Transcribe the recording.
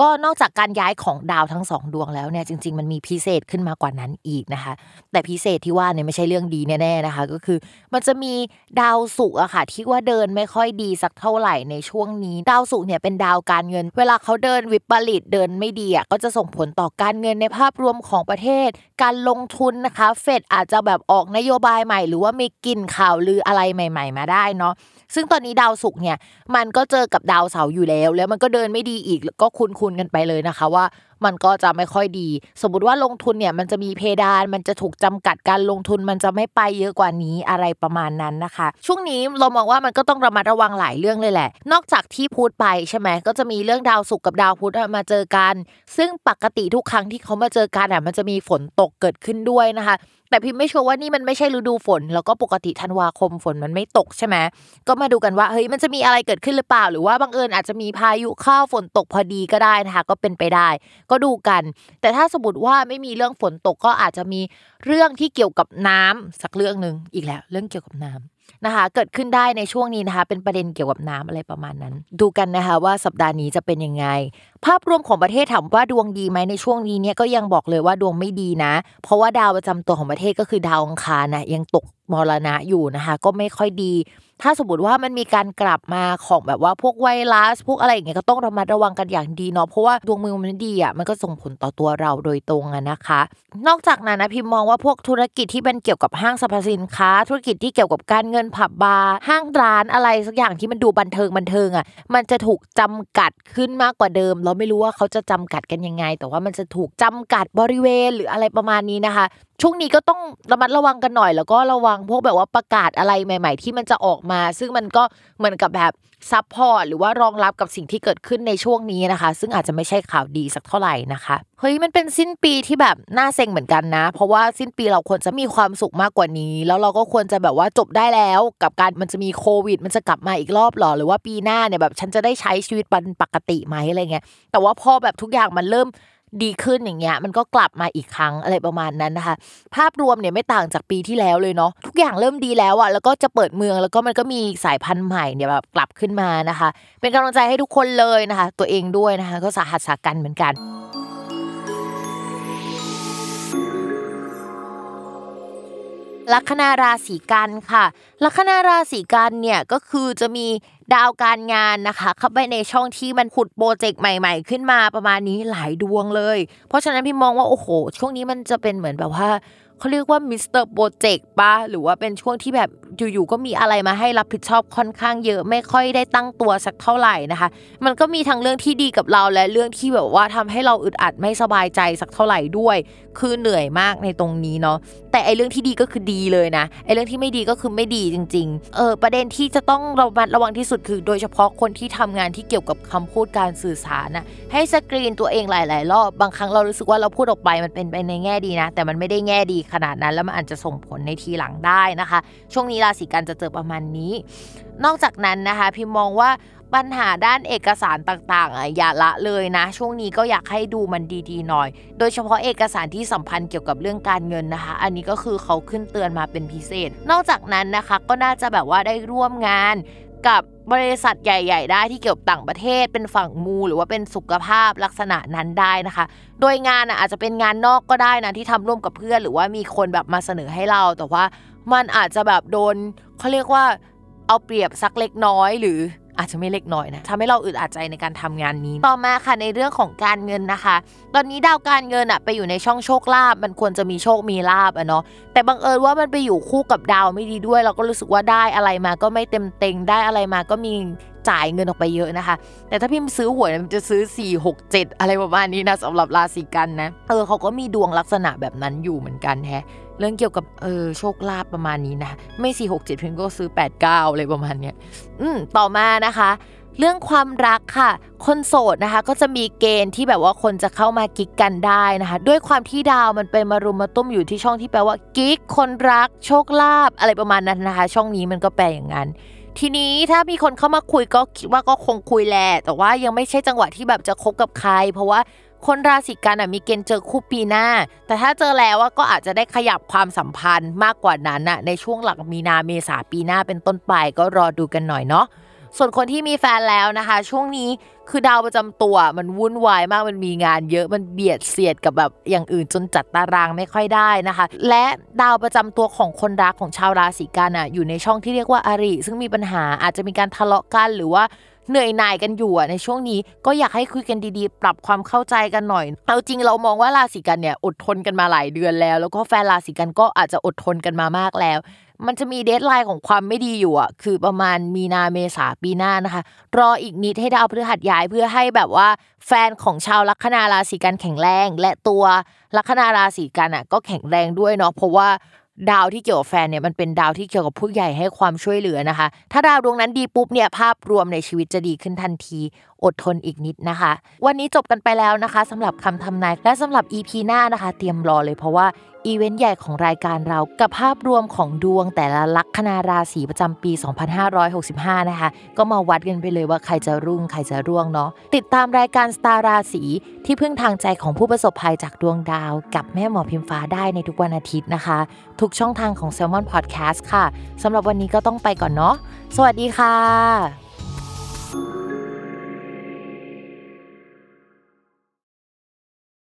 ก็นอกจากการย้ายของดาวทั้งสองดวงแล้วเนี่ยจริง ๆ มันมีพิเศษขึ้นมากว่านั้นอีกนะคะ แต่พิเศษที่ว่าเนี่ยไม่ใช่เรื่องดีแน่ๆนะคะ ก็คือมันจะมีดาวศุกร์อะค่ะที่ว่าเดินไม่ค่อยดีสักเท่าไหร่ในช่วงนี้ ดาวศุกร์เนี่ยเป็นดาวการเงิน เวลาเขาเดินวิปริตเดินไม่ดีอะก็จะส่งผลต่อการเงินในภาพรวมของประเทศ การลงทุนนะคะ เฟดอาจจะแบบออกนโยบายใหม่ หรือว่ามีกลิ่นข่าวลืออะไรใหม่ ๆ มาได้เนาะ ซึ่งตอนนี้ดาวศุกร์เนี่ยมันก็เจอกับดาวเสาร์อยู่แล้ว แล้วมันก็เดินไม่ดีอีกก็คุ้นๆกันไปเลยนะคะว่า มันก็จะไม่ค่อยดี สมมติว่าลงทุนเนี่ยมันจะมีเพดานมันจะถูกจำกัดการลงทุนมันจะไม่ไปเยอะกว่านี้อะไรประมาณนั้นนะคะ ช่วงนี้เรามองว่ามันก็ต้องระมัดระวังหลายเรื่องเลยแหละ นอกจากที่พูดไปใช่ไหมก็จะมีเรื่องดาวศุกร์กับดาวพุธมาเจอกัน ซึ่งปกติทุกครั้งที่เขามาเจอกันอะมันจะมีฝนตกเกิดขึ้นด้วยนะคะแต่พิมไม่ชัวร์ว่านี่มันไม่ใช่ฤดูฝน แล้วก็ปกติธันวาคมฝนมันไม่ตกใช่ไหมก็มาดูกันว่าเฮ้ยมันจะมีอะไรเกิดขึ้นหรือเปล่า หรือว่าบังเอิญอาจจะมีพายุเข้าฝนตกพอดีก็ได้นะคะก็เป็นไปได้ก็ดูกัน แต่ถ้าสมมติว่าไม่มีเรื่องฝนตกก็อาจจะมีเรื่องที่เกี่ยวกับน้ำสักเรื่องหนึ่งอีกแล้ว เรื่องเกี่ยวกับน้ำนะคะ เกิดขึ้นได้ในช่วงนี้นะคะ เป็นประเด็นเกี่ยวกับน้ำอะไรประมาณนั้น ดูกันนะคะว่าสัปดาห์นี้จะเป็นยังไง ภาพรวมของประเทศถามว่าดวงดีไหมในช่วงนี้เนี่ยก็ยังบอกเลยว่าดวงไม่ดีนะ เพราะว่าดาวประจำตัวของประเทศก็คือดาวอังคารนะยังตกมรณะอยู่นะคะ ก็ไม่ค่อยดี ถ้าสมมติว่ามันมีการกลับมาของแบบว่าพวกไวรัส พวกอะไรอย่างเงี้ยก็ต้องระมัดระวังกันอย่างดีเนาะเพราะว่าดวงมือมันดีอะมันก็ส่งผลต่อตัวเราโดยตรงอะนะคะ นอกจากนั้นนะพิมมองว่าพวกธุรกิจที่เป็นเกี่ยวกับห้างสรรพสินค้า ธุรกิจที่เกี่ยวกับการเงินผับบาร์ห้างร้านอะไรสักอย่างที่มันดูบันเทิงบันเทิงอะมันจะถูกจำกัดขึ้นมากกว่าเดิม เราไม่รู้ว่าเขาจะจำกัดกันยังไง แต่ว่ามันจะถูกจำกัดบริเวณหรืออะไรประมาณนี้นะคะ ช่วงนี้ก็ต้องระมัดระวังกันหน่อย แล้วก็ระวังพวกแบบว่าประกาศอะไรใหม่ ๆ ที่มันจะออกมา ซึ่งมันก็เหมือนกับแบบซับพอร์ตหรือว่ารองรับกับสิ่งที่เกิดขึ้นในช่วงนี้นะคะ ซึ่งอาจจะไม่ใช่ข่าวดีสักเท่าไหร่นะคะเฮ้ยมันเป็นสิ้นปีที่แบบน่าเซ็งเหมือนกันนะ เพราะว่าสิ้นปีเราควรจะมีความสุขมากกว่านี้ แล้วเราก็ควรจะแบบว่าจบได้แล้ว กับการมันจะมีโควิด มันจะกลับมาอีกรอบหรอหรือว่าปีหน้าเนี่ยแบบฉันจะได้ใช้ชีวิตป็นปกติไหมอะไรเงี้ยแต่ว่าพอแบบทุกอย่างมันเริ่ม ดีขึ้นอย่างเงี้ยมันก็กลับมาอีกครั้งอะไรประมาณนั้นนะคะ ภาพรวมเนี่ยไม่ต่างจากปีที่แล้วเลยเนาะทุกอย่างเริ่มดีแล้วอะแล้วก็จะเปิดเมืองแล้วก็มันก็มีสายพันธุ์ใหม่เนี่ยแบบกลับขึ้นมานะคะ เป็นกำลังใจให้ทุกคนเลยนะคะ ตัวเองด้วยนะคะ ก็สาหัสสากันเหมือนกัน ลัคนาราศีกันค่ะ ลัคนาราศีกันเนี่ยก็คือจะมีดาวการงานนะคะ เข้าไปในช่องที่มันขุดโปรเจกต์ใหม่ ๆ ขึ้นมาประมาณนี้หลายดวงเลย เพราะฉะนั้นพี่มองว่าโอ้โห ช่วงนี้มันจะเป็นเหมือนแบบว่าเขาเรียกว่ามิสเตอร์โปรเจกต์ปะหรือว่าเป็นช่วงที่แบบ อยู่ๆก็มีอะไรมาให้รับผิดชอบค่อนข้างเยอะ ไม่ค่อยได้ตั้งตัวสักเท่าไหร่นะคะ มันก็มีทั้งเรื่องที่ดีกับเราและเรื่องที่แบบว่าทำให้เราอึดอัดไม่สบายใจสักเท่าไหร่ด้วย คือเหนื่อยมากในตรงนี้เนาะแต่ไอเรื่องที่ดีก็คือดีเลยนะไอเรื่องที่ไม่ดีก็คือไม่ดีจริง ๆ เออประเด็นที่จะต้องระมัดระวังที่สุดคือ โดยเฉพาะคนที่ทำงานที่เกี่ยวกับคำพูดการสื่อสารนะให้สกรีนตัวเองหลาย ๆ รอบบางครั้งเรารู้สึกว่าเราพูดออกไปมันเป็นไปในแง่ดีนะ แต่มันไม่ได้แง่ดีขนาดนั้น แล้วมันอาจจะส่งผลในทีหลังได้นะคะ ช่วงนี้ราศีกันจะเจอประมาณนี้ นอกจากนั้นนะคะพิมมองว่าปัญหาด้านเอกสารต่างๆอะอย่าละเลยนะ ช่วงนี้ก็อยากให้ดูมันดีๆหน่อย โดยเฉพาะเอกสารที่สัมพันธ์เกี่ยวกับเรื่องการเงินนะคะ อันนี้ก็คือเขาขึ้นเตือนมาเป็นพิเศษ นอกจากนั้นนะคะก็น่าจะแบบว่าได้ร่วมงานกับบริษัทใหญ่ ๆ ได้ที่เกี่ยวกับต่างประเทศเป็นฝั่งมูหรือว่าเป็นสุขภาพลักษณะนั้นได้นะคะ โดยงานอะอาจจะเป็นงานนอกก็ได้นะที่ทำร่วมกับเพื่อน หรือว่ามีคนแบบมาเสนอให้เราแต่ว่า มันอาจจะแบบโดนเขาเรียกว่าเอาเปรียบสักเล็กน้อยหรืออาจจะไม่เล็กน้อยนะทำให้เราอึดอัดใจในการทำงานนี้ ต่อมาค่ะในเรื่องของการเงินนะคะ ตอนนี้ดาวการเงินอะไปอยู่ในช่องโชคลาภมันควรจะมีโชคมีลาบอะเนาะแต่บังเอิญว่ามันไปอยู่คู่กับดาวไม่ดีด้วย เราก็รู้สึกว่าได้อะไรมาก็ไม่เต็มเต็งได้อะไรมาก็มีจ่ายเงินออกไปเยอะนะคะ แต่ถ้าพิมพ์ซื้อหวยมันจะซื้อ 4 6 7 อะไรประมาณนี้นะสำหรับราศีกันนะเออเขาก็มีดวงลักษณะแบบนั้นอยู่เหมือนกันแฮะ เรื่องเกี่ยวกับเออโชคลาภประมาณนี้นะ ไม่4 6 7เจ็ดพียงก็ซื้อ8 9อะไรประมาณเนี้ยอืมต่อมานะคะ เรื่องความรักค่ะ คนโสดนะคะ ก็จะมีเกณฑ์ที่แบบว่าคนจะเข้ามากิ๊กกันได้นะคะ ด้วยความที่ดาวมันเป็นมารุมมาตุ้มอยู่ที่ช่องที่แปลว่ากิ๊กคนรัก โชคลาภอะไรประมาณนั้นนะคะ ช่องนี้มันก็แปลอย่างนั้นทีนี้ถ้ามีคนเข้ามาคุยก็คิดว่าก็คงคุยแหละแต่ว่ายังไม่ใช่จังหวะที่แบบจะคบกับใคร เพราะว่า คนราศีกันอะมีเกณฑ์เจอคู่ปีหน้า แต่ถ้าเจอแล้วก็อาจจะได้ขยับความสัมพันธ์มากกว่านั้นอะในช่วงหลังมีนาเมษาปีหน้าเป็นต้นไปก็รอดูกันหน่อยเนาะส่วนคนที่มีแฟนแล้วนะคะ ช่วงนี้คือดาวประจำตัวมันวุ่นวายมากมันมีงานเยอะมันเบียดเสียดกับแบบอย่างอื่นจนจัดตารางไม่ค่อยได้นะคะ และดาวประจำตัวของคนรักของชาวราศีกันอะอยู่ในช่องที่เรียกว่าอาริซึ่งมีปัญหาอาจจะมีการทะเลาะกันหรือว่า เหนื่อยหน่ายกันอยู่ในช่วงนี้ก็อยากให้คุยกันดีๆ ปรับความเข้าใจกันหน่อย เอาจริงเรามองว่าราศีกันย์เนี่ยอดทนกันมาหลายเดือนแล้ว แล้วก็แฟนราศีกันย์ก็อาจจะอดทนกันมามากแล้ว มันจะมี deadline ของความไม่ดีอยู่อะคือประมาณมีนาเมษาปีหน้านะคะ รออีกนิดให้ดาวพฤหัสย้ายเพื่อให้แบบว่า แฟนของชาวลัคนาราศีกันย์แข็งแรง และตัวลัคนาราศีกันย์อะก็แข็งแรงด้วยเนาะเพราะว่า ดาวที่เกี่ยวกับแฟนเนี่ยมันเป็นดาวที่เกี่ยวกับผู้ใหญ่ให้ความช่วยเหลือนะคะ ถ้าดาวดวงนั้นดีปุ๊บเนี่ยภาพรวมในชีวิตจะดีขึ้นทันทีอดทนอีกนิดนะคะ วันนี้จบกันไปแล้วนะคะสำหรับคำทำนายและสำหรับ EP หน้านะคะ เตรียมรอเลยเพราะว่า อีเวนต์ใหญ่ของรายการเรากับภาพรวมของดวงแต่ละลัคนาราศีประจำปี 2565 นะคะ ก็มาวัดกันไปเลยว่าใครจะรุ่งใครจะร่วงเนาะติดตามรายการสตาราศีที่พึ่งทางใจของผู้ประสบภัยจากดวงดาว กับแม่หมอพิมฟ้าได้ในทุกวันอาทิตย์นะคะ ทุกช่องทางของ Salmon Podcast ค่ะสำหรับวันนี้ก็ต้องไปก่อนเนาะสวัสดีค่ะ